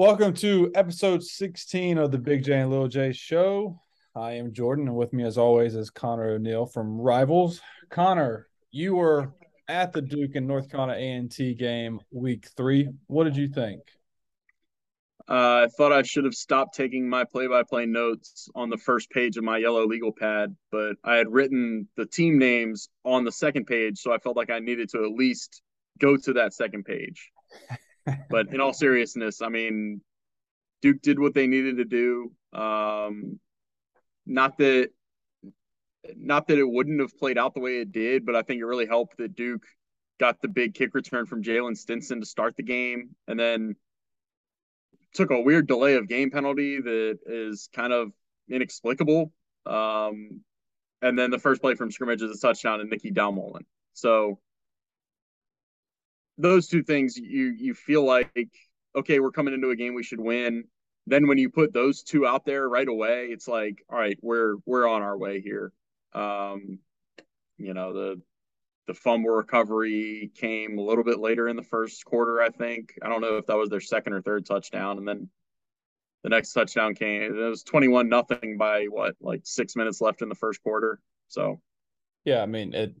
Welcome to episode 16 of the Big J and Little J show. I am Jordan, and with me, as always, is Conor O'Neill from Rivals. Conor, you were at the Duke and North Carolina A&T game week three. What did you think? Uh, I thought I should have stopped taking my play-by-play notes on the first page of my yellow legal pad, but I had written the team names on the second page, so I felt like I needed to at least go to that second page but in all seriousness, I mean, Duke did what they needed to do. Um, not that, not that it wouldn't have played out the way it did, but I think it really helped that Duke got the big kick return from Jalen Stinson to start the game, and then took a weird delay of game penalty that is kind of inexplicable. Um, and then the first play from scrimmage is a touchdown and Nicky Dalmolin. So those two things you you feel like okay we're coming into a game we should win. Then when you put those two out there right away it's like all right we're we're on our way here. Um you know the the fumble recovery came a little bit later in the first quarter i think. I don't know if that was their second or third touchdown and then the next touchdown came. It was 21 nothing by what like six minutes left in the first quarter so. Yeah i mean it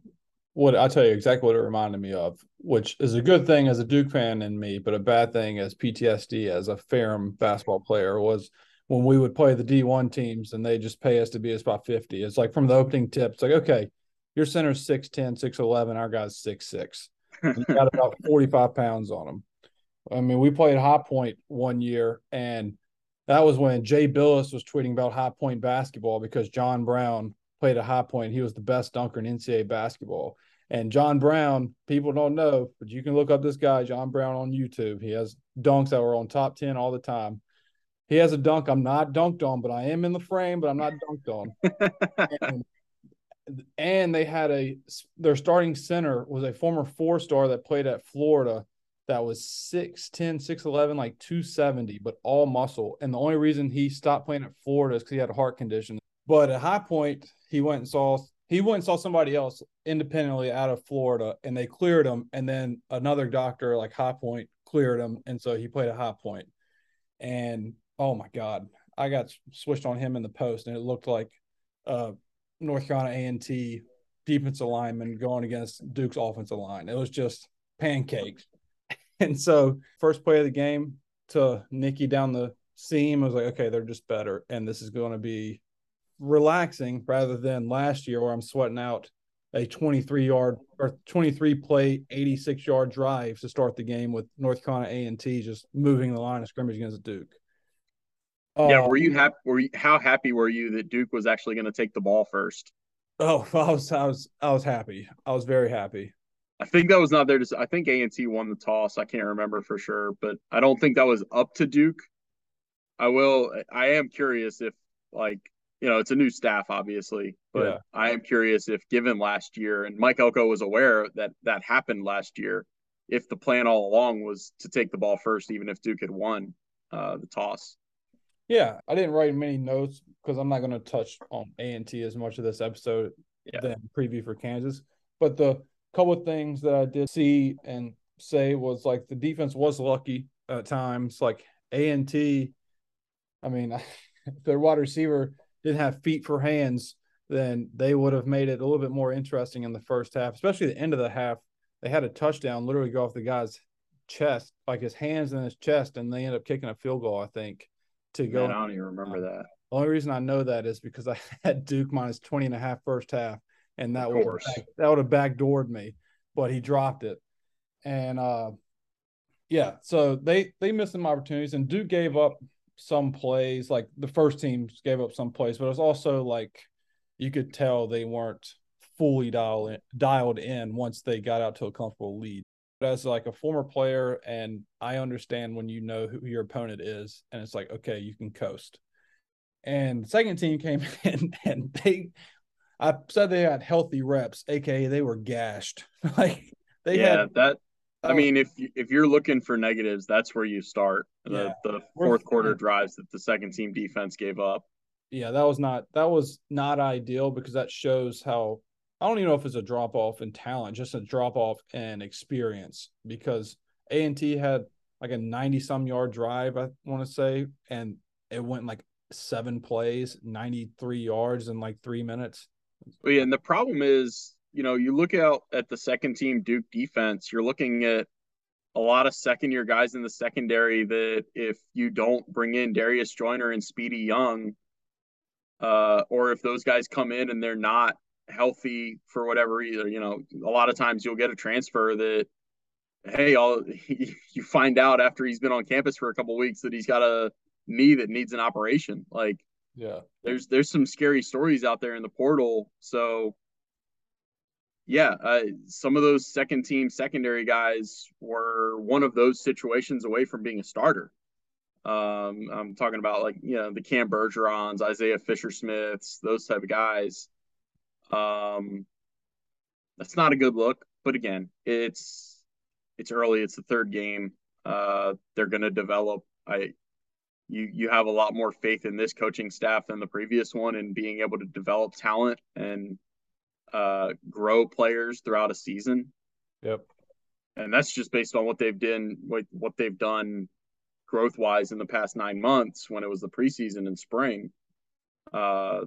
what I'll tell you exactly what it reminded me of, which is a good thing as a Duke fan in me, but a bad thing as PTSD as a Ferrum basketball player was when we would play the D1 teams and they just pay us to be a spot 50. It's like from the opening tip, it's like, okay, your center's 6'10, 6'11, our guy's 6'6. you got about 45 pounds on him. I mean, we played High Point one year, and that was when Jay Bilas was tweeting about High Point basketball because John Brown played at High Point. He was the best dunker in NCAA basketball. And John Brown, people don't know, but you can look up this guy, John Brown, on YouTube. He has dunks that were on top 10 all the time. He has a dunk I'm not dunked on, but I am in the frame, but I'm not dunked on. and, and they had a their starting center was a former four star that played at Florida that was 6'10, 6'11, like 270, but all muscle. And the only reason he stopped playing at Florida is because he had a heart condition. But at High Point, he went and saw he went and saw somebody else independently out of Florida, and they cleared him. And then another doctor, like High Point, cleared him, and so he played a High Point. And oh my God, I got switched on him in the post, and it looked like uh, North Carolina A and T defensive lineman going against Duke's offensive line. It was just pancakes. And so, first play of the game to Nicky down the seam, I was like, okay, they're just better, and this is going to be relaxing rather than last year where I'm sweating out a 23 yard or 23 play 86 yard drive to start the game with North Carolina A and T just moving the line of scrimmage against Duke. Yeah, um, were you happy? Were you, how happy were you that Duke was actually going to take the ball first? Oh, I was, I was, I was happy. I was very happy. I think that was not there. To, I think A and T won the toss. I can't remember for sure, but I don't think that was up to Duke. I will. I am curious if like you know, it's a new staff, obviously, but yeah. I am curious if, given last year, and Mike Elko was aware that that happened last year, if the plan all along was to take the ball first, even if Duke had won uh, the toss. Yeah, I didn't write many notes because I'm not going to touch on A and T as much of this episode yeah. than preview for Kansas. But the couple of things that I did see and say was like the defense was lucky at times. Like A and T, I mean, their wide receiver didn't have feet for hands, then they would have made it a little bit more interesting in the first half, especially the end of the half. They had a touchdown literally go off the guy's chest, like his hands in his chest, and they end up kicking a field goal, I think, to go. Man, I don't even remember that. The only reason I know that is because I had Duke minus 20 and a half first half, and that would have, that would have backdoored me, but he dropped it. And uh yeah, so they they missed some opportunities, and Duke gave up some plays, like the first team gave up some plays, but it was also like you could tell they weren't fully dialed in, dialed in once they got out to a comfortable lead. But as like a former player, and I understand when you know who your opponent is, and it's like okay, you can coast. And the second team came in, and they, I said they had healthy reps, aka they were gashed. like they yeah, had that I mean, if if you're looking for negatives, that's where you start. The, yeah. the fourth quarter drives that the second team defense gave up. Yeah, that was not that was not ideal because that shows how I don't even know if it's a drop off in talent, just a drop off in experience. Because A and T had like a 90 some yard drive, I want to say, and it went like seven plays, 93 yards in like three minutes. Well, yeah, and the problem is, you know, you look out at the second team Duke defense, you're looking at a lot of second year guys in the secondary that if you don't bring in Darius Joyner and Speedy Young, uh, or if those guys come in and they're not healthy for whatever either, you know, a lot of times you'll get a transfer that, hey, I'll, you find out after he's been on campus for a couple weeks that he's got a knee that needs an operation. Like, yeah, there's there's some scary stories out there in the portal. So, yeah, uh, some of those second team secondary guys were one of those situations away from being a starter. Um, I'm talking about like you know the Cam Bergerons, Isaiah Fisher Smiths, those type of guys. Um, that's not a good look. But again, it's it's early. It's the third game. Uh, they're going to develop. I you you have a lot more faith in this coaching staff than the previous one and being able to develop talent and uh, grow players throughout a season. Yep. And that's just based on what they've done what what they've done growth wise in the past nine months when it was the preseason in spring. Uh,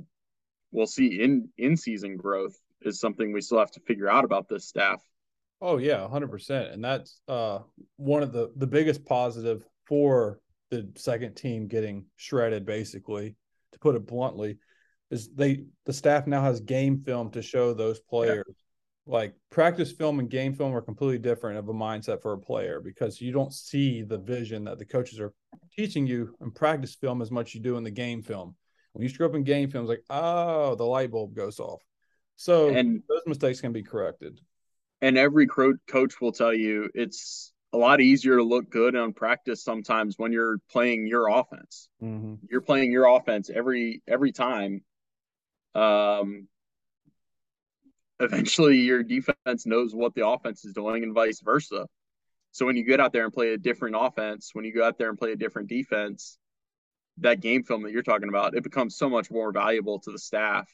we'll see in in season growth is something we still have to figure out about this staff. Oh yeah, hundred percent, and that's uh, one of the the biggest positive for the second team getting shredded, basically, to put it bluntly, is they the staff now has game film to show those players. Yeah. Like practice film and game film are completely different of a mindset for a player because you don't see the vision that the coaches are teaching you in practice film as much as you do in the game film. When you screw up in game film, it's like, oh, the light bulb goes off. So and those mistakes can be corrected. And every coach will tell you it's a lot easier to look good on practice sometimes when you're playing your offense. Mm-hmm. You're playing your offense every every time. Um, eventually, your defense knows what the offense is doing, and vice versa. So when you get out there and play a different offense, when you go out there and play a different defense, that game film that you're talking about, it becomes so much more valuable to the staff.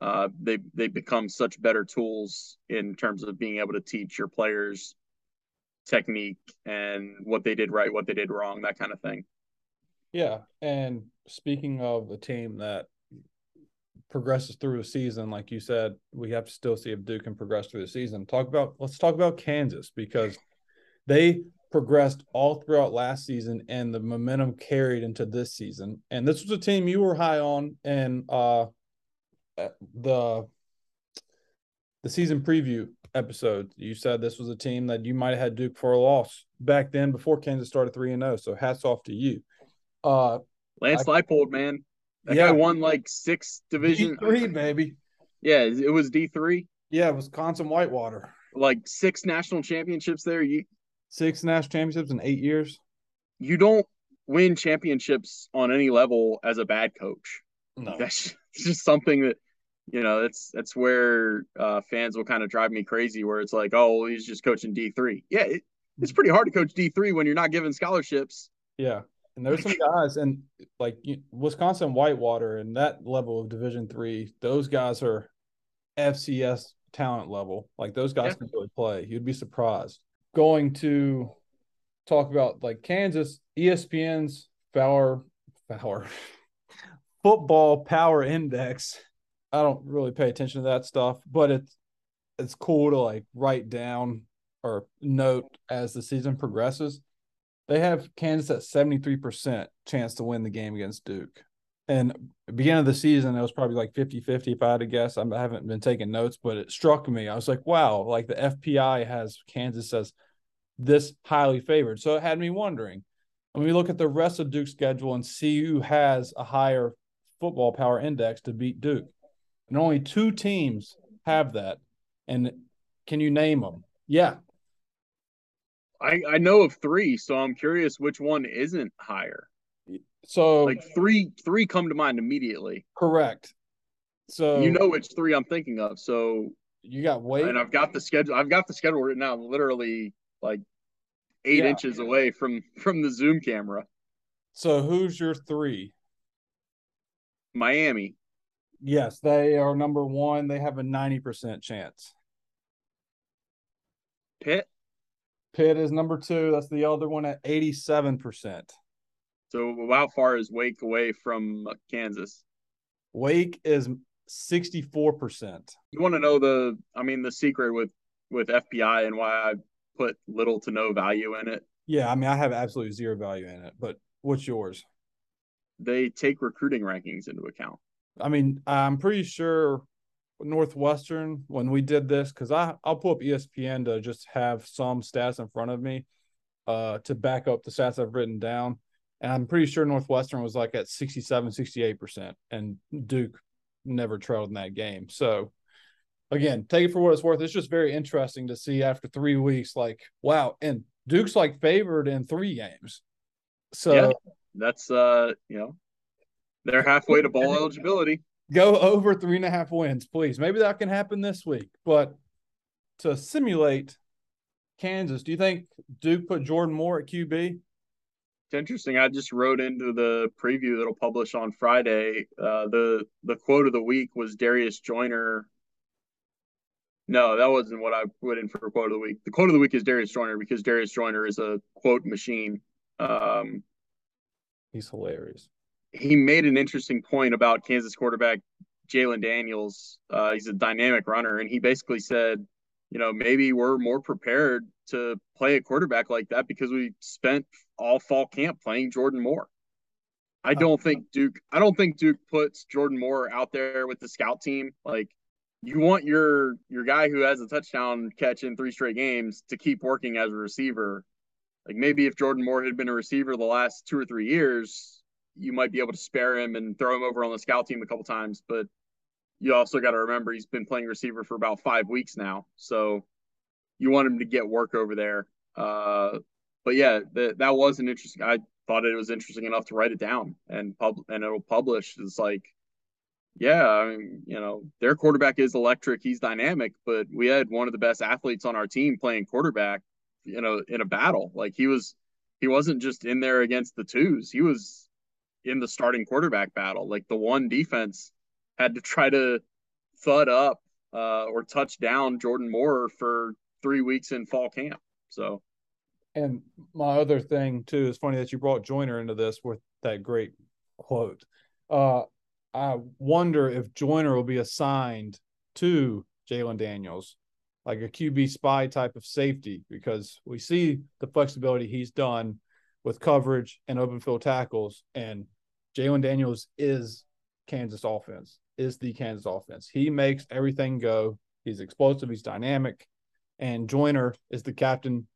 Uh, they they become such better tools in terms of being able to teach your players technique and what they did right, what they did wrong, that kind of thing. Yeah, and speaking of a team that progresses through a season, like you said, we have to still see if Duke can progress through the season. Talk about let's talk about Kansas because they progressed all throughout last season and the momentum carried into this season. And this was a team you were high on and uh the the season preview episode, you said this was a team that you might have had Duke for a loss back then before Kansas started 3 and 0. So hats off to you. Uh Lance I, Leipold, man. That yeah. guy won like six division D3, baby. Yeah, it was D3. Yeah, Wisconsin Whitewater. Like six national championships there. You six national championships in eight years. You don't win championships on any level as a bad coach. No. That's just something that you know that's that's where uh, fans will kind of drive me crazy where it's like oh he's just coaching d3 yeah it, it's pretty hard to coach d3 when you're not giving scholarships yeah and there's some guys and like wisconsin whitewater and that level of division three those guys are fcs talent level like those guys yeah. can really play you'd be surprised going to talk about like kansas espn's power power football power index I don't really pay attention to that stuff, but it's it's cool to like write down or note as the season progresses. They have Kansas at 73% chance to win the game against Duke. And beginning of the season, it was probably like 50 50 if I had to guess. I haven't been taking notes, but it struck me. I was like, wow, like the FPI has Kansas as this highly favored. So it had me wondering when we look at the rest of Duke's schedule and see who has a higher football power index to beat Duke. And only two teams have that. And can you name them? Yeah. I, I know of three, so I'm curious which one isn't higher. So like three three come to mind immediately. Correct. So you know which three I'm thinking of. So you got weight, and I've got the schedule. I've got the schedule written out, literally like eight yeah. inches away from from the Zoom camera. So who's your three? Miami. Yes, they are number one. They have a 90% chance. Pitt? Pitt is number two. That's the other one at 87%. So how far is Wake away from uh, Kansas? Wake is 64%. You want to know the I mean the secret with with FPI and why I put little to no value in it? Yeah, I mean I have absolutely zero value in it, but what's yours? They take recruiting rankings into account. I mean, I'm pretty sure Northwestern when we did this because I I'll pull up ESPN to just have some stats in front of me uh to back up the stats I've written down. And I'm pretty sure Northwestern was like at 67, 68%, and Duke never trailed in that game. So again, take it for what it's worth. It's just very interesting to see after three weeks, like, wow, and Duke's like favored in three games. So yeah, that's uh, you know, they're halfway to bowl eligibility. Go over three and a half wins, please. Maybe that can happen this week. But to simulate Kansas, do you think Duke put Jordan Moore at QB? It's interesting. I just wrote into the preview that'll publish on Friday. Uh, the the quote of the week was Darius Joyner. No, that wasn't what I put in for quote of the week. The quote of the week is Darius Joyner because Darius Joyner is a quote machine. Um, He's hilarious. He made an interesting point about Kansas quarterback Jalon Daniels. Uh, he's a dynamic runner, and he basically said, you know, maybe we're more prepared to play a quarterback like that because we spent all fall camp playing Jordan Moore. I don't think Duke I don't think Duke puts Jordan Moore out there with the scout team. Like you want your your guy who has a touchdown catch in three straight games to keep working as a receiver. Like maybe if Jordan Moore had been a receiver the last two or three years, you might be able to spare him and throw him over on the scout team a couple times. But you also got to remember he's been playing receiver for about five weeks now. So you want him to get work over there. Uh, but yeah, that that was an interesting. I thought it was interesting enough to write it down and pub and it'll publish. It's like, yeah, I mean, you know, their quarterback is electric. He's dynamic, but we had one of the best athletes on our team playing quarterback, you know, in a battle. Like he was, he wasn't just in there against the twos. He was in the starting quarterback battle. Like the one defense had to try to thud up uh, or touch down Jordan Moore for three weeks in fall camp. So, and my other thing too is funny that you brought Joyner into this with that great quote. Uh, I wonder if Joyner will be assigned to Jalon Daniels, like a QB spy type of safety, because we see the flexibility he's done with coverage and open field tackles. And Jalon Daniels is Kansas offense, is the Kansas offense. He makes everything go. He's explosive, he's dynamic and Joyner is the captain.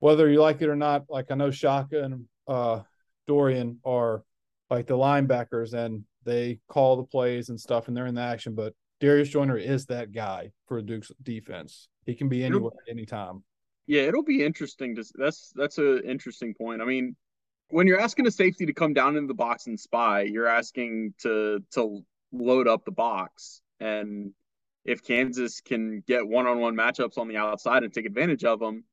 Whether you like it or not, like I know Shaka and uh, Dorian are like the linebackers and they call the plays and stuff and they're in the action, but Darius Joyner is that guy for Duke's defense. He can be anywhere anytime. Yeah, it'll be interesting to that's that's an interesting point. I mean, when you're asking a safety to come down into the box and spy, you're asking to to load up the box. And if Kansas can get one-on-one matchups on the outside and take advantage of them,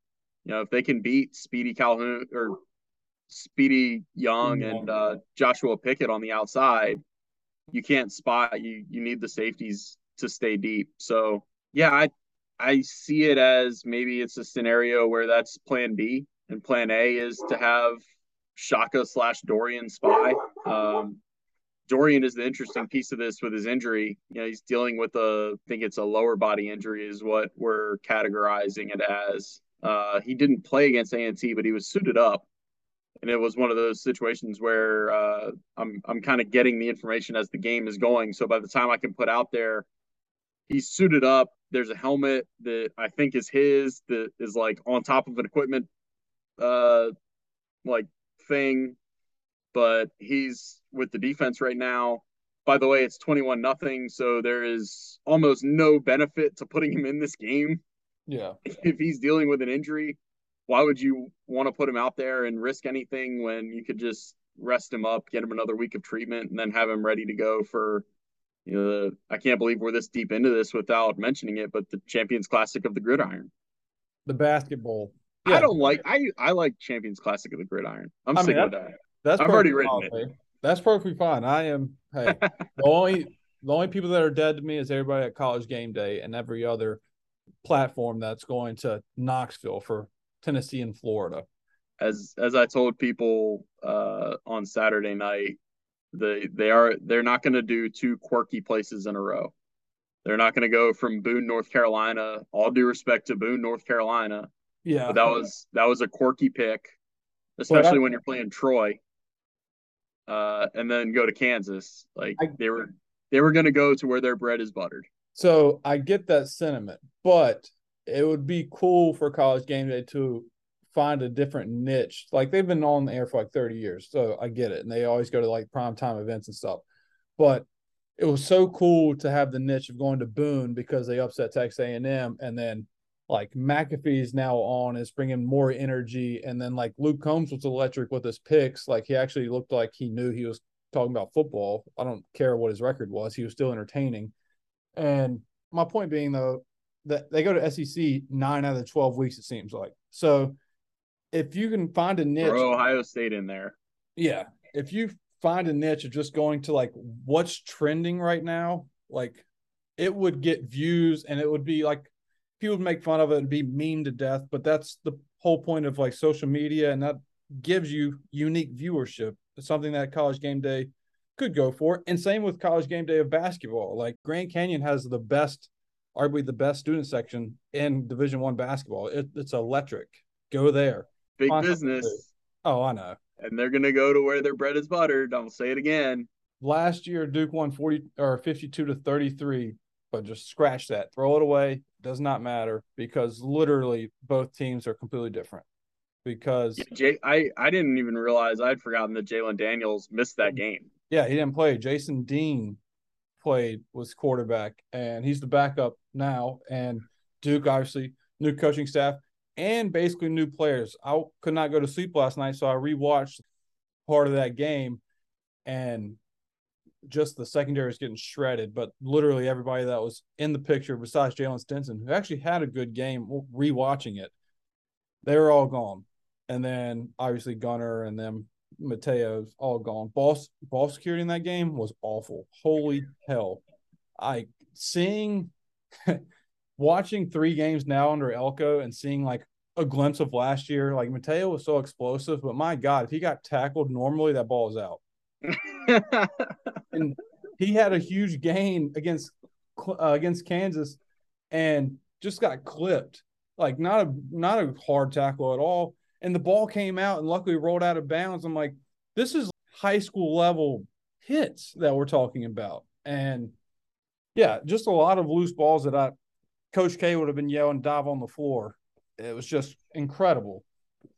you know, if they can beat Speedy Calhoun or Speedy Young and uh, Joshua Pickett on the outside, you can't spot. You you need the safeties to stay deep. So yeah, I I see it as maybe it's a scenario where that's Plan B, and Plan A is to have Shaka slash Dorian spy. Um, Dorian is the interesting piece of this with his injury. You know, he's dealing with a, I think it's a lower body injury, is what we're categorizing it as. Uh, he didn't play against A&T, but he was suited up, and it was one of those situations where uh, I'm I'm kind of getting the information as the game is going. So by the time I can put out there, he's suited up. There's a helmet that I think is his that is like on top of an equipment, uh, like thing but he's with the defense right now. By the way, it's 21 nothing, so there is almost no benefit to putting him in this game. Yeah. If he's dealing with an injury, why would you want to put him out there and risk anything when you could just rest him up, get him another week of treatment, and then have him ready to go for you know, I can't believe we're this deep into this without mentioning it, but the Champions Classic of the Gridiron. The basketball. Yeah. I don't like I I like Champions Classic of the Gridiron. I'm I sick mean, of that. That's I've already written fine, it. That's perfectly fine. I am. Hey, the only the only people that are dead to me is everybody at College Game Day and every other platform that's going to Knoxville for Tennessee and Florida. As as I told people uh, on Saturday night, they they are they're not going to do two quirky places in a row. They're not going to go from Boone, North Carolina. All due respect to Boone, North Carolina. Yeah, but that was that was a quirky pick, especially when you're playing Troy. Uh, and then go to Kansas. Like I, they were they were going to go to where their bread is buttered. So I get that sentiment, but it would be cool for college game day to find a different niche. Like they've been on the air for like 30 years. So I get it. And they always go to like prime time events and stuff. But it was so cool to have the niche of going to Boone because they upset Texas A&M and then like McAfee's now on is bringing more energy and then like Luke Combs was electric with his picks like he actually looked like he knew he was talking about football. I don't care what his record was he was still entertaining. And my point being though that they go to SEC 9 out of the 12 weeks it seems like. So if you can find a niche, Throw Ohio State in there. Yeah, if you find a niche of just going to like what's trending right now, like it would get views and it would be like people would make fun of it and be mean to death. But that's the whole point of like social media, and that gives you unique viewership. It's something that College Game Day could go for. And same with College Game Day of basketball. Like Grand Canyon has the best, arguably the best student section in Division One basketball. It, it's electric. Go there big business. Oh, I know. And they're gonna go to where their bread is buttered. I'll say it again. Last year, Duke won forty or fifty-two to thirty-three, but just scratch that, throw it away. Does not matter because literally both teams are completely different. Because yeah, Jay, I I didn't even realize I'd forgotten that Jalon Daniels missed that game. Yeah, he didn't play. Jason Dean played was quarterback, and he's the backup now. And Duke obviously new coaching staff and basically new players. I could not go to sleep last night, so I rewatched part of that game, and just the secondary is getting shredded. But literally everybody that was in the picture, besides Jalen Stinson, who actually had a good game, rewatching it, they were all gone. And then obviously Gunnar and them Mataeo's all gone. Ball ball security in that game was awful. Holy hell! I seeing watching three games now under Elko and seeing like a glimpse of last year, like Mateo was so explosive, but my God, if he got tackled normally, that ball is out. and he had a huge gain against uh, against Kansas, and just got clipped. Like not a not a hard tackle at all. And the ball came out and luckily rolled out of bounds. I'm like, this is high school level hits that we're talking about. And yeah, just a lot of loose balls that I Coach K would have been yelling dive on the floor. It was just incredible.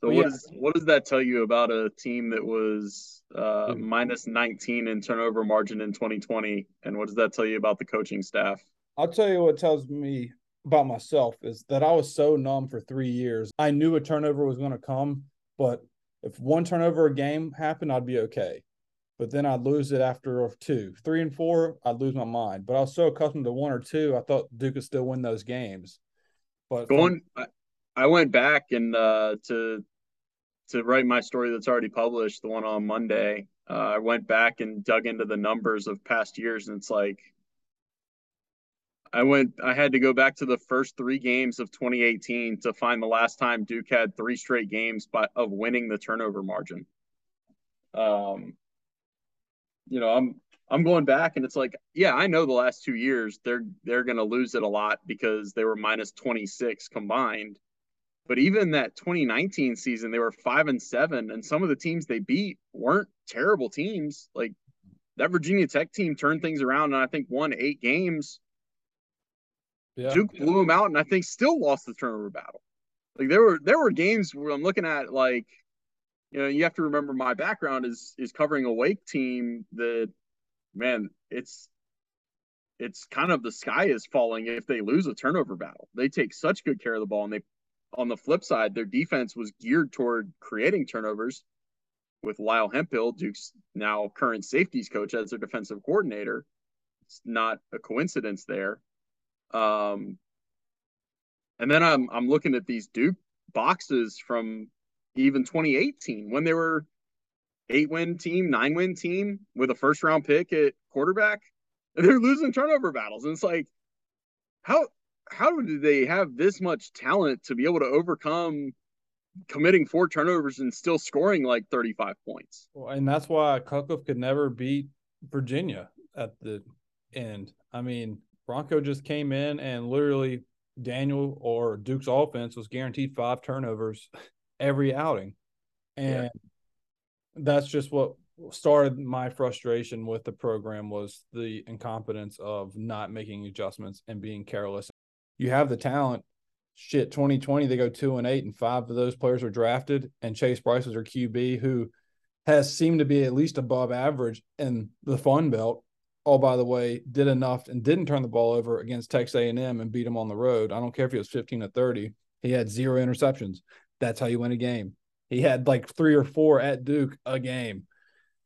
So what, yeah. is, what does that tell you about a team that was uh, minus 19 in turnover margin in 2020? And what does that tell you about the coaching staff? I'll tell you what tells me about myself is that I was so numb for three years. I knew a turnover was going to come, but if one turnover a game happened, I'd be okay but then I'd lose it after two, three, and four. I'd lose my mind. But I was so accustomed to one or two, I thought Duke could still win those games. But going, I, went back and uh, to to write my story that's already published, the one on Monday. Uh, I went back and dug into the numbers of past years, and it's like I went. I had to go back to the first three games of 2018 to find the last time Duke had three straight games by, of winning the turnover margin. Um, you know, I'm I'm going back and it's like, yeah, I know the last two years they're they're gonna lose it a lot because they were minus 26 combined. But even that 2019 season, they were five and seven, and some of the teams they beat weren't terrible teams. Like that Virginia Tech team turned things around and I think won eight games. Yeah. Duke blew them out and I think still lost the turnover battle. Like there were there were games where I'm looking at like you know, you have to remember my background is is covering a Wake team that man, it's it's kind of the sky is falling if they lose a turnover battle. They take such good care of the ball and they on the flip side, their defense was geared toward creating turnovers with Lyle Hemphill, Duke's now current safeties coach as their defensive coordinator. It's not a coincidence there. Um, and then I'm I'm looking at these Duke boxes from even 2018 when they were eight win team, nine win team with a first round pick at quarterback. And they're losing turnover battles. And it's like, how how do they have this much talent to be able to overcome committing four turnovers and still scoring like 35 points. Well, and that's why Cutcliffe could never beat Virginia at the end. I mean, Bronco just came in and literally Daniel or Duke's offense was guaranteed five turnovers every outing. And yeah. that's just what started my frustration with the program was the incompetence of not making adjustments and being careless. You have the talent. Shit, 2020, they go two and eight, and five of those players are drafted. And Chase Brice was their QB, who has seemed to be at least above average in the Sun Belt. All by the way, did enough and didn't turn the ball over against Texas A&M and beat them on the road. I don't care if he was 15 to 30. He had zero interceptions. That's how you win a game. He had like three or four at Duke a game.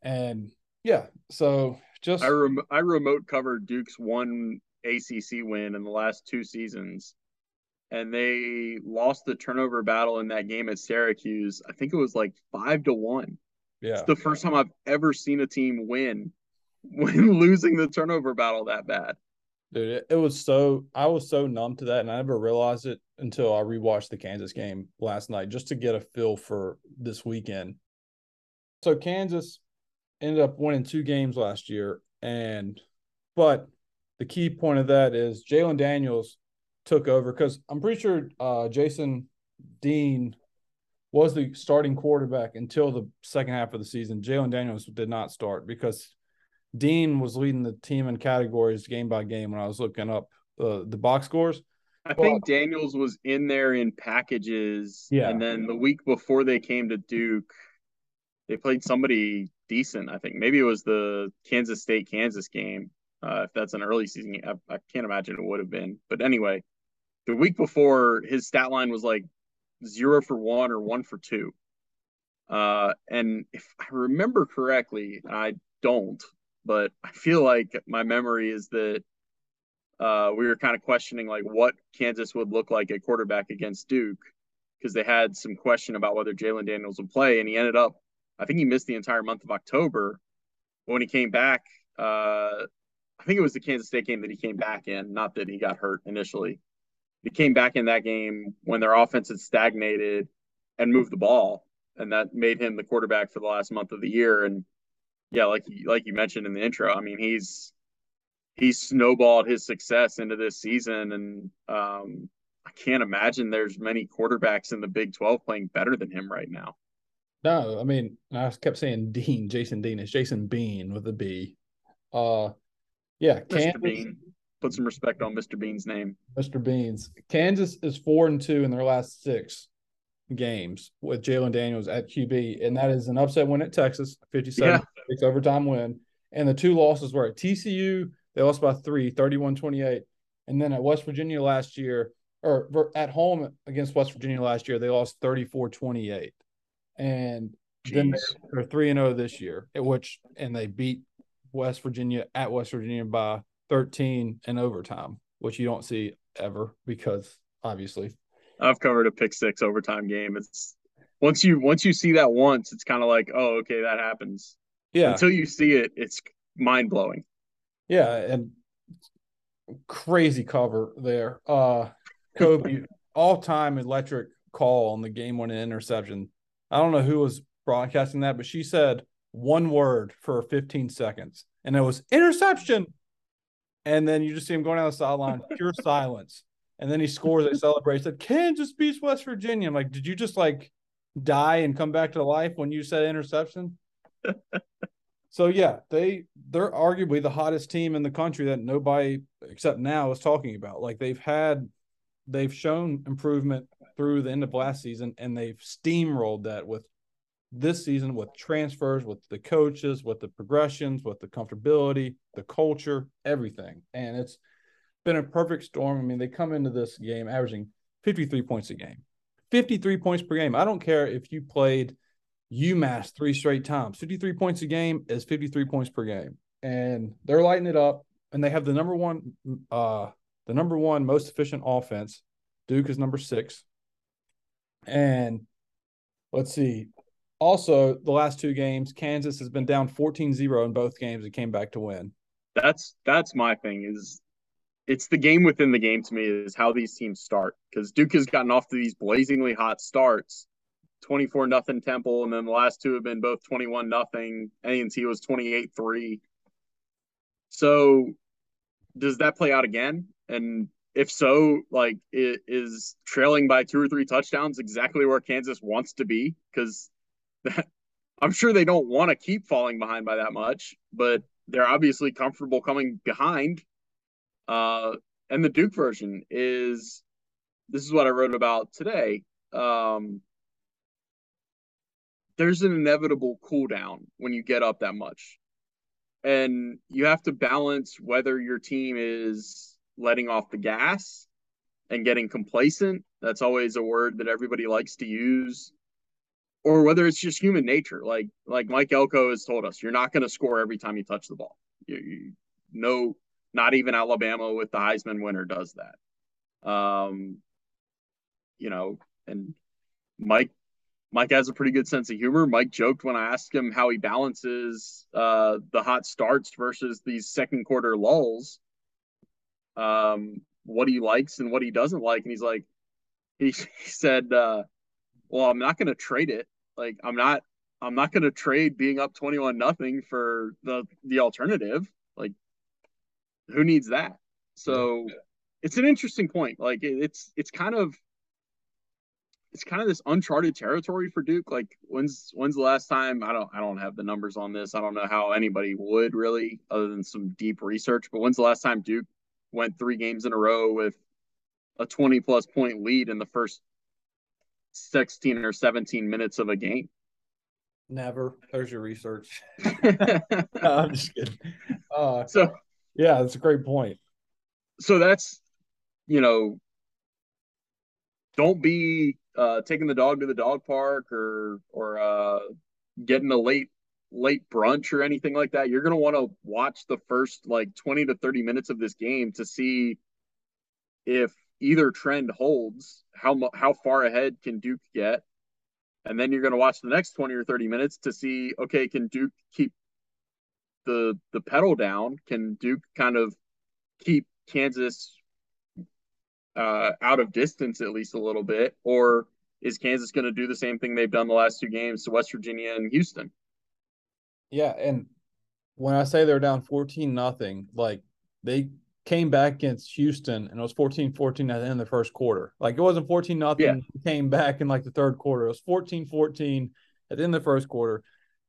And yeah, so just I rem- I remote covered Duke's one ACC win in the last two seasons, and they lost the turnover battle in that game at Syracuse. I think it was like five to one. Yeah, it's the first time I've ever seen a team win when losing the turnover battle that bad. Dude, it, it was so I was so numb to that, and I never realized it until I rewatched the Kansas game last night just to get a feel for this weekend. So Kansas ended up winning two games last year, and but the key point of that is Jalon Daniels took over because I'm pretty sure uh, Jason Dean was the starting quarterback until the second half of the season. Jalon Daniels did not start because Dean was leading the team in categories game by game when I was looking up uh, the box scores. I but, think Daniels was in there in packages. Yeah. And then the week before they came to Duke, they played somebody decent. I think maybe it was the Kansas State Kansas game. Uh, if that's an early season game, I, I can't imagine it would have been. But anyway, the week before, his stat line was like zero for one or one for two. Uh, and if I remember correctly, I don't, but I feel like my memory is that uh, we were kind of questioning like what Kansas would look like at quarterback against Duke because they had some question about whether Jalon Daniels would play, and he ended up I think he missed the entire month of October. But when he came back, uh, I think it was the Kansas State game that he came back in, not that he got hurt initially. He came back in that game when their offense had stagnated and moved the ball, and that made him the quarterback for the last month of the year. And yeah, like like you mentioned in the intro, I mean he's he snowballed his success into this season, and um, I can't imagine there's many quarterbacks in the Big Twelve playing better than him right now. No, I mean, I kept saying Dean, Jason Dean. It's Jason Bean with a B. Uh, yeah, Mr. Kansas, Bean. Put some respect on Mr. Bean's name. Mr. Beans. Kansas is four and two in their last six games with Jalon Daniels at QB, and that is an upset win at Texas, 57 yeah. overtime win. And the two losses were at TCU, they lost by three, 31 28. And then at West Virginia last year, or at home against West Virginia last year, they lost 34 28 and Jeez. then they're three and zero oh this year, which and they beat West Virginia at West Virginia by thirteen in overtime, which you don't see ever because obviously I've covered a pick six overtime game. It's once you once you see that once, it's kind of like, oh, okay, that happens. Yeah. Until you see it, it's mind blowing. Yeah, and crazy cover there. Uh Kobe all time electric call on the game winning interception. I don't know who was broadcasting that, but she said one word for 15 seconds, and it was interception. And then you just see him going down the sideline, pure silence. And then he scores, they celebrate. Said Kansas beats West Virginia. I'm like, did you just like die and come back to life when you said interception? so yeah, they they're arguably the hottest team in the country that nobody except now is talking about. Like they've had they've shown improvement through the end of last season, and they've steamrolled that with this season with transfers, with the coaches, with the progressions, with the comfortability, the culture, everything. And it's been a perfect storm. I mean, they come into this game averaging 53 points a game. 53 points per game. I don't care if you played UMass three straight times. 53 points a game is 53 points per game. And they're lighting it up. And they have the number one uh the number one most efficient offense. Duke is number six. And let's see. Also, the last two games, Kansas has been down 14-0 in both games and came back to win. That's that's my thing is it's the game within the game to me is how these teams start because Duke has gotten off to these blazingly hot starts 24 nothing Temple, and then the last two have been both 21 nothing. A&T was 28 3. So does that play out again? And if so, like, it is trailing by two or three touchdowns exactly where Kansas wants to be? Because I'm sure they don't want to keep falling behind by that much, but they're obviously comfortable coming behind. Uh, and the Duke version is this is what I wrote about today. Um, there's an inevitable cool down when you get up that much. And you have to balance whether your team is letting off the gas and getting complacent. That's always a word that everybody likes to use. Or whether it's just human nature. Like like Mike Elko has told us, you're not going to score every time you touch the ball. You, you, no, not even Alabama with the Heisman winner does that. Um, you know, and Mike Mike has a pretty good sense of humor. Mike joked when I asked him how he balances uh, the hot starts versus these second quarter lulls, um, what he likes and what he doesn't like. And he's like, he, he said, uh, well, I'm not going to trade it. Like, I'm not, I'm not going to trade being up 21 nothing for the, the alternative. Like, who needs that? So it's an interesting point. Like, it, it's, it's kind of, it's kind of this uncharted territory for Duke. Like when's when's the last time? I don't I don't have the numbers on this. I don't know how anybody would really, other than some deep research. But when's the last time Duke went three games in a row with a twenty plus point lead in the first sixteen or seventeen minutes of a game? Never. There's your research. no, I'm just kidding. Uh, so yeah, that's a great point. So that's you know don't be uh, taking the dog to the dog park or or uh, getting a late late brunch or anything like that. You're going to want to watch the first like 20 to 30 minutes of this game to see if either trend holds. How how far ahead can Duke get? And then you're going to watch the next 20 or 30 minutes to see okay, can Duke keep the the pedal down? Can Duke kind of keep Kansas uh, out of distance at least a little bit, or is Kansas going to do the same thing they've done the last two games to West Virginia and Houston? Yeah, and when I say they're down 14 nothing, like they came back against Houston and it was 14-14 at the end of the first quarter. Like it wasn't 14 nothing, yeah. came back in like the third quarter. It was 14-14 at the end of the first quarter.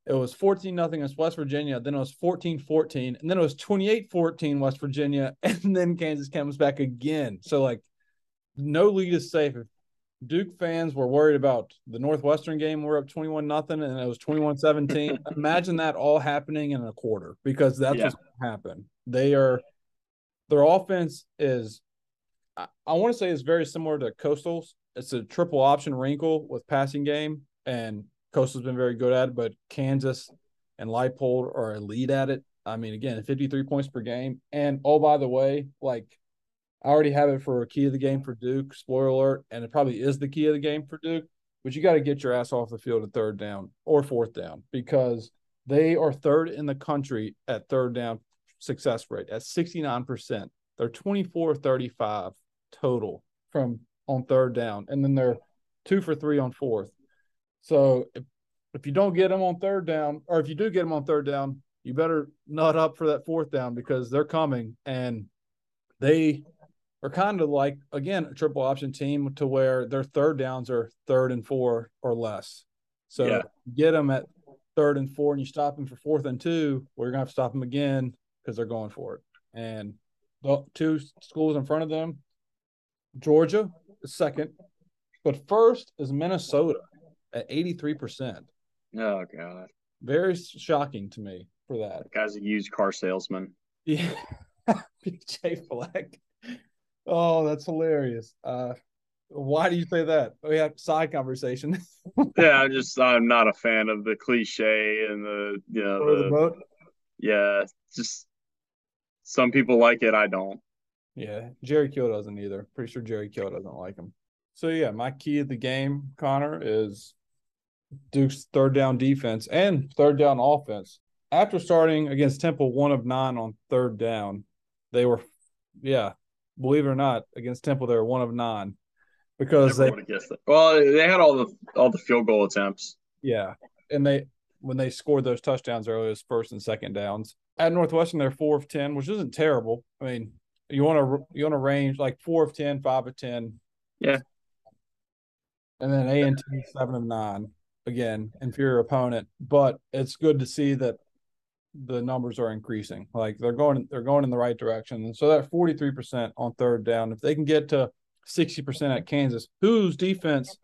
It was 14 nothing against West Virginia. Then it was 14 14. And then it was 28 14 West Virginia. And then Kansas comes back again. So, like, no lead is safe. If Duke fans were worried about the Northwestern game, we're up 21 nothing, and it was 21 17. Imagine that all happening in a quarter because that's yeah. what's happened. They are, their offense is, I, I want to say, is very similar to Coastal's. It's a triple option wrinkle with passing game, and Coastal's been very good at it, but Kansas and Leipold are elite at it. I mean, again, 53 points per game. And oh, by the way, like I already have it for a key of the game for Duke. Spoiler alert, and it probably is the key of the game for Duke. But you got to get your ass off the field at third down or fourth down because they are third in the country at third down success rate at 69%. They're 24 35 total from on third down. And then they're two for three on fourth. So if, if you don't get them on third down, or if you do get them on third down, you better nut up for that fourth down because they're coming and they are kind of like again a triple option team to where their third downs are third and four or less. So yeah. get them at third and four, and you stop them for fourth and two. Well, you're gonna have to stop them again because they're going for it. And the two schools in front of them, Georgia is second, but first is Minnesota at 83 percent. Oh God, very shocking to me for that. that guy's a used car salesman. Yeah, PJ Fleck. Oh, that's hilarious. Uh, why do you say that? We have side conversation. yeah, I'm just I'm not a fan of the cliche and the you know the, the boat. Yeah, just some people like it. I don't. Yeah, Jerry Kill doesn't either. Pretty sure Jerry Kill doesn't like him. So yeah, my key of the game, Conor, is Duke's third down defense and third down offense. After starting against Temple one of nine on third down, they were yeah, believe it or not, against Temple, they were one of nine. because they well they had all the all the field goal attempts. Yeah, and they when they scored those touchdowns early, was first and second downs. At Northwestern, they're four of ten, which isn't terrible. I mean, you want to you want to range like four of 10, 5 of ten. Yeah. And then A and T seven of nine. Again, inferior opponent, but it's good to see that the numbers are increasing. Like they're going they're going in the right direction. And so that 43% on third down, if they can get to 60% at Kansas, whose defense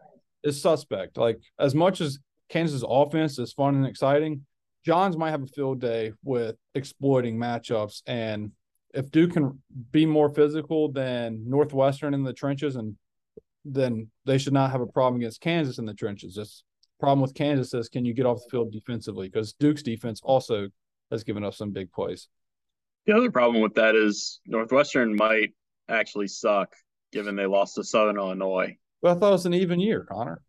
is suspect. Like as much as Kansas offense is fun and exciting, Johns might have a field day with exploiting matchups. And if Duke can be more physical than Northwestern in the trenches, and then they should not have a problem against Kansas in the trenches. This problem with Kansas is can you get off the field defensively? Because Duke's defense also has given up some big plays. The other problem with that is Northwestern might actually suck given they lost to Southern Illinois. But I thought it was an even year, Conor.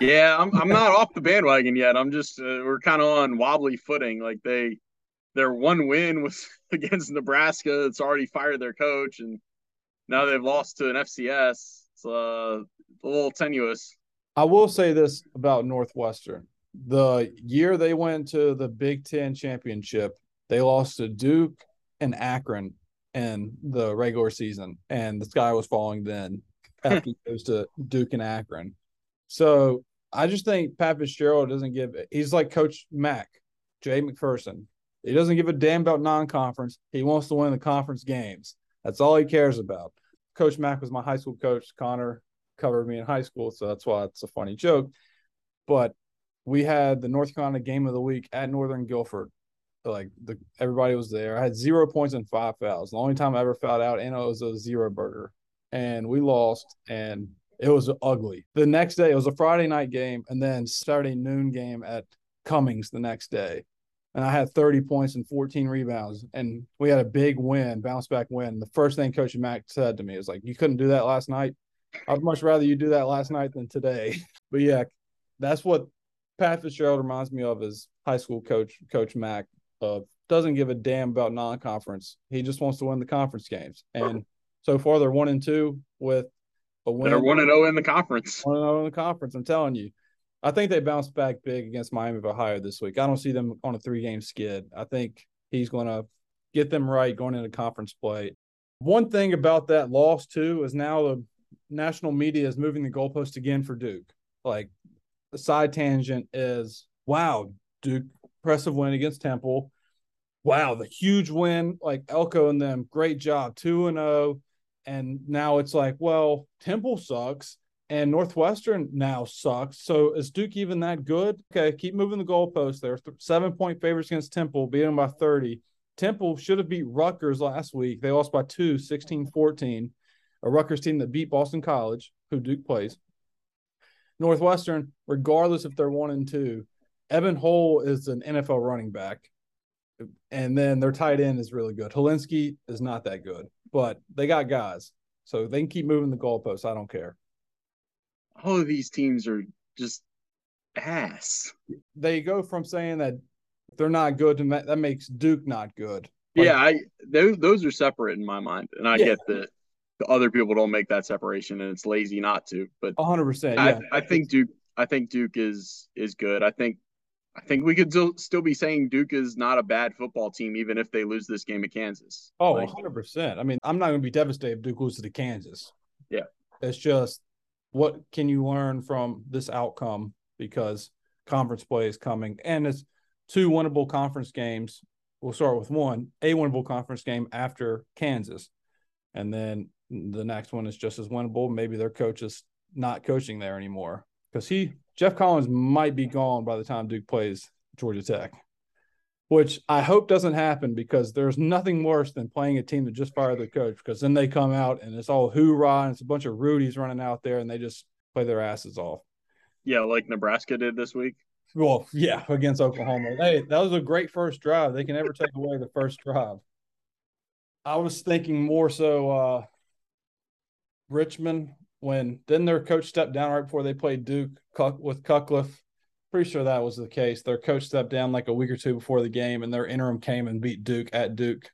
Yeah, I'm I'm not off the bandwagon yet. I'm just uh, we're kind of on wobbly footing. Like they their one win was against Nebraska. It's already fired their coach, and now they've lost to an FCS. It's uh, a little tenuous. I will say this about Northwestern: the year they went to the Big Ten championship, they lost to Duke and Akron in the regular season, and the sky was falling then after he goes to Duke and Akron. So I just think Pat Fitzgerald doesn't give. He's like Coach Mack, Jay McPherson. He doesn't give a damn about non-conference. He wants to win the conference games. That's all he cares about. Coach Mack was my high school coach. Conor covered me in high school, so that's why it's a funny joke. But we had the North Carolina game of the week at Northern Guilford. Like the everybody was there. I had zero points and five fouls. The only time I ever fouled out, and it was a zero burger. And we lost. And it was ugly. The next day, it was a Friday night game, and then Saturday noon game at Cummings the next day. And I had 30 points and 14 rebounds, and we had a big win, bounce back win. The first thing Coach Mack said to me was like, "You couldn't do that last night. I'd much rather you do that last night than today." But yeah, that's what Pat Fitzgerald reminds me of as high school coach, Coach Mack. Uh, doesn't give a damn about non-conference. He just wants to win the conference games. And so far, they're one and two with a win. They're one and zero oh in the conference. One and zero oh in the conference. I'm telling you. I think they bounced back big against Miami of Ohio this week. I don't see them on a three game skid. I think he's going to get them right going into conference play. One thing about that loss too is now the national media is moving the goalpost again for Duke. Like the side tangent is wow, Duke impressive win against Temple. Wow, the huge win, like Elko and them, great job, two and zero. And now it's like, well, Temple sucks and Northwestern now sucks. So is Duke even that good? Okay, keep moving the goalposts there. Seven point favorites against Temple, beating them by 30. Temple should have beat Rutgers last week. They lost by two, 16 14. A Rutgers team that beat Boston College, who Duke plays. Northwestern, regardless if they're one and two, Evan Hull is an NFL running back. And then their tight end is really good. Hilinski is not that good but they got guys, so they can keep moving the goalposts. I don't care. All of these teams are just ass. They go from saying that they're not good to that makes Duke not good. Like, yeah, I those those are separate in my mind, and I yeah. get that the other people don't make that separation, and it's lazy not to. But hundred percent, yeah. I, I think Duke. I think Duke is is good. I think I think we could still, still be saying Duke is not a bad football team, even if they lose this game at Kansas. Oh, like, 100%. I mean, I'm not going to be devastated if Duke loses to Kansas. Yeah. It's just what can you learn from this outcome because conference play is coming and it's two winnable conference games. We'll start with one, a winnable conference game after Kansas. And then the next one is just as winnable. Maybe their coach is not coaching there anymore because he Geoff Collins might be gone by the time Duke plays Georgia Tech, which I hope doesn't happen because there's nothing worse than playing a team that just fired their coach because then they come out and it's all hoorah and it's a bunch of Rudies running out there and they just play their asses off. Yeah, like Nebraska did this week. Well, yeah, against Oklahoma. Hey, that was a great first drive. They can never take away the first drive. I was thinking more so uh Richmond when then their coach stepped down right before they played Duke with Cutcliffe. Pretty sure that was the case. Their coach stepped down like a week or two before the game, and their interim came and beat Duke at Duke.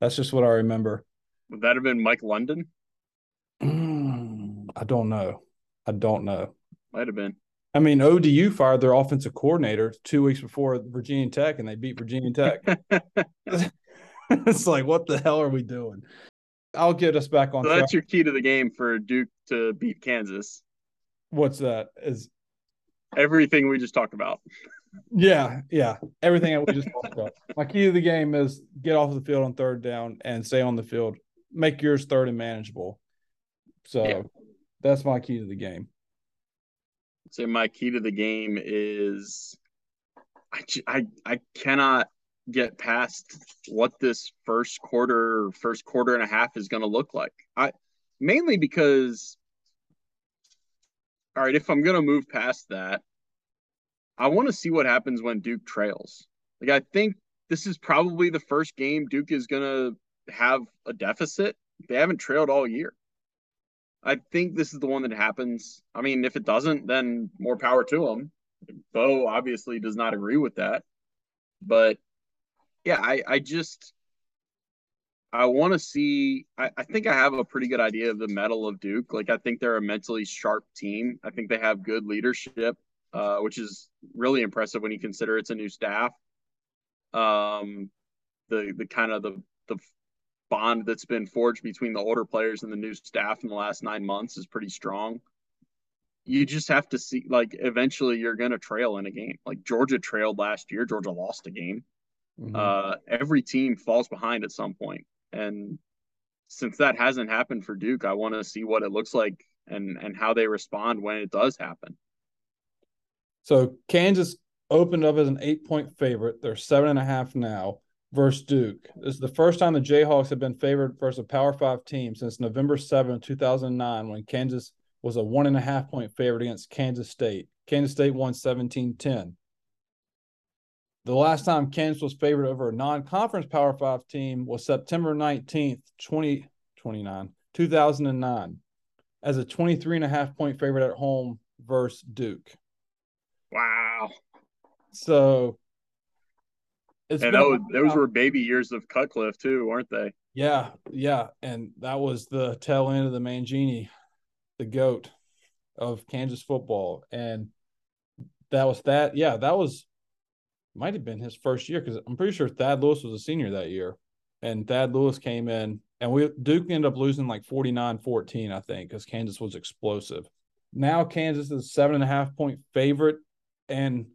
That's just what I remember. Would that have been Mike London? Mm, I don't know. I don't know. Might have been. I mean, ODU fired their offensive coordinator two weeks before Virginia Tech, and they beat Virginia Tech. it's like, what the hell are we doing? I'll get us back on. So that's your key to the game for Duke to beat Kansas. What's that? Is everything we just talked about. Yeah, yeah, everything that we just talked about. My key to the game is get off the field on third down and stay on the field. Make yours third and manageable. So yeah. that's my key to the game. So my key to the game is I, I, I cannot get past what this first quarter, first quarter and a half is going to look like. I mainly because, all right, if I'm going to move past that, I want to see what happens when Duke trails. Like I think this is probably the first game Duke is going to have a deficit. They haven't trailed all year. I think this is the one that happens. I mean, if it doesn't, then more power to them. Bo obviously does not agree with that. But yeah, I, I just I want to see. I, I think I have a pretty good idea of the mettle of Duke. Like I think they're a mentally sharp team. I think they have good leadership, uh, which is really impressive when you consider it's a new staff. Um, the the kind of the the bond that's been forged between the older players and the new staff in the last nine months is pretty strong. You just have to see, like, eventually you're going to trail in a game. Like, Georgia trailed last year, Georgia lost a game. Mm-hmm. Uh, every team falls behind at some point. And since that hasn't happened for Duke, I want to see what it looks like and, and how they respond when it does happen. So, Kansas opened up as an eight point favorite. They're seven and a half now versus Duke. This is the first time the Jayhawks have been favored versus a Power Five team since November 7, 2009, when Kansas was a one and a half point favorite against Kansas State. Kansas State won 17 10. The last time Kansas was favored over a non conference Power Five team was September 19th, 2029, 2009, as a 23 and a half point favorite at home versus Duke. Wow. So it's and those, those were baby years of Cutcliffe too, weren't they? Yeah, yeah, and that was the tail end of the Mangino, the goat of Kansas football, and that was that. Yeah, that was might have been his first year because I'm pretty sure Thad Lewis was a senior that year, and Thad Lewis came in, and we Duke ended up losing like 49-14, I think, because Kansas was explosive. Now Kansas is seven and a half point favorite, and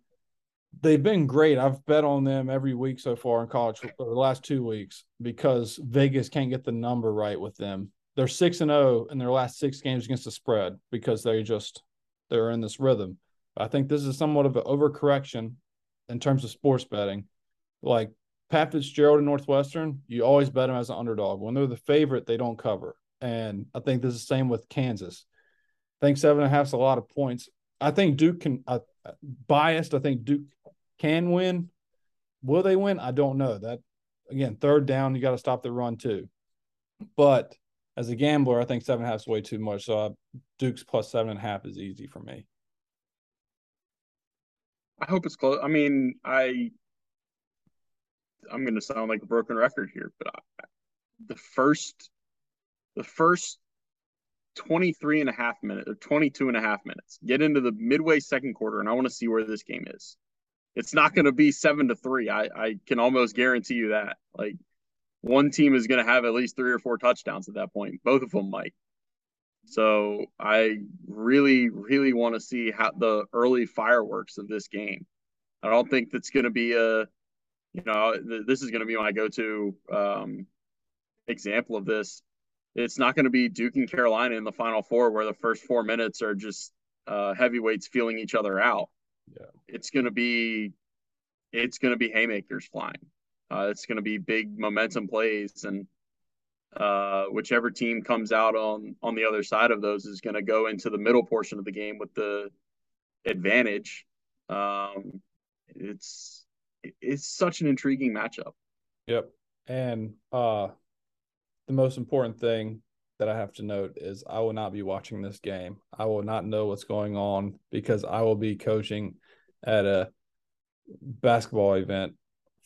they've been great. I've bet on them every week so far in college for the last two weeks because Vegas can't get the number right with them. They're six and zero oh in their last six games against the spread because they just they're in this rhythm. I think this is somewhat of an overcorrection in terms of sports betting. Like Pat Fitzgerald and Northwestern, you always bet them as an underdog. When they're the favorite, they don't cover. And I think this is the same with Kansas. I think seven and a half is a lot of points. I think Duke can. Uh, biased. I think Duke can win. Will they win? I don't know. That again, third down, you got to stop the run too. But as a gambler, I think seven and a half is way too much. So uh, Duke's plus seven and a half is easy for me. I hope it's close. I mean, I I'm going to sound like a broken record here, but I, the first the first 23 and a half minutes or 22 and a half minutes, get into the midway second quarter, and I want to see where this game is it's not going to be seven to three. I, I can almost guarantee you that. Like one team is going to have at least three or four touchdowns at that point. Both of them might. So I really, really want to see how the early fireworks of this game. I don't think that's going to be a, you know, this is going to be my go-to um, example of this. It's not going to be Duke and Carolina in the Final Four, where the first four minutes are just uh, heavyweights feeling each other out yeah. it's going to be it's going to be haymakers flying. Uh, it's going to be big momentum plays, and uh, whichever team comes out on on the other side of those is going to go into the middle portion of the game with the advantage. Um, it's it's such an intriguing matchup. Yep, and uh, the most important thing that I have to note is I will not be watching this game. I will not know what's going on because I will be coaching at a basketball event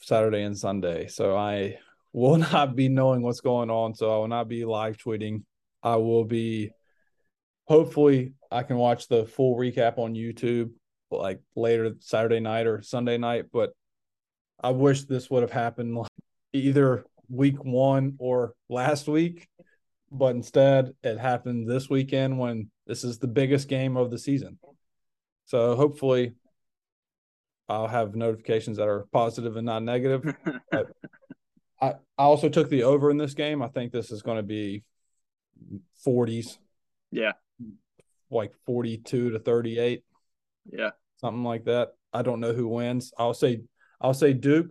Saturday and Sunday. So I will not be knowing what's going on. So I will not be live tweeting. I will be hopefully I can watch the full recap on YouTube like later Saturday night or Sunday night. But I wish this would have happened either week one or last week. But instead, it happened this weekend when this is the biggest game of the season. So hopefully, I'll have notifications that are positive and not negative. I, I also took the over in this game. I think this is going to be 40s. Yeah. Like 42 to 38. Yeah. Something like that. I don't know who wins. I'll say I'll say Duke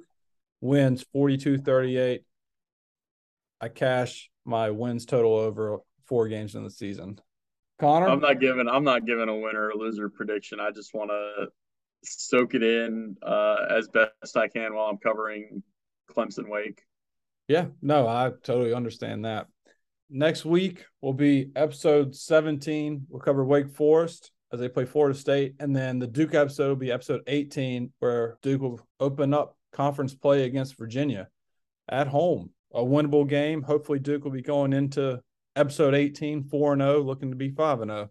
wins 42-38. I cash my wins total over four games in the season. Conor, I'm not giving I'm not giving a winner or loser prediction. I just want to soak it in uh, as best I can while I'm covering Clemson Wake. Yeah, no, I totally understand that. Next week will be episode 17. We'll cover Wake Forest as they play Florida State. And then the Duke episode will be episode 18, where Duke will open up conference play against Virginia at home. A winnable game. Hopefully, Duke will be going into episode 18 4 0, looking to be 5 0.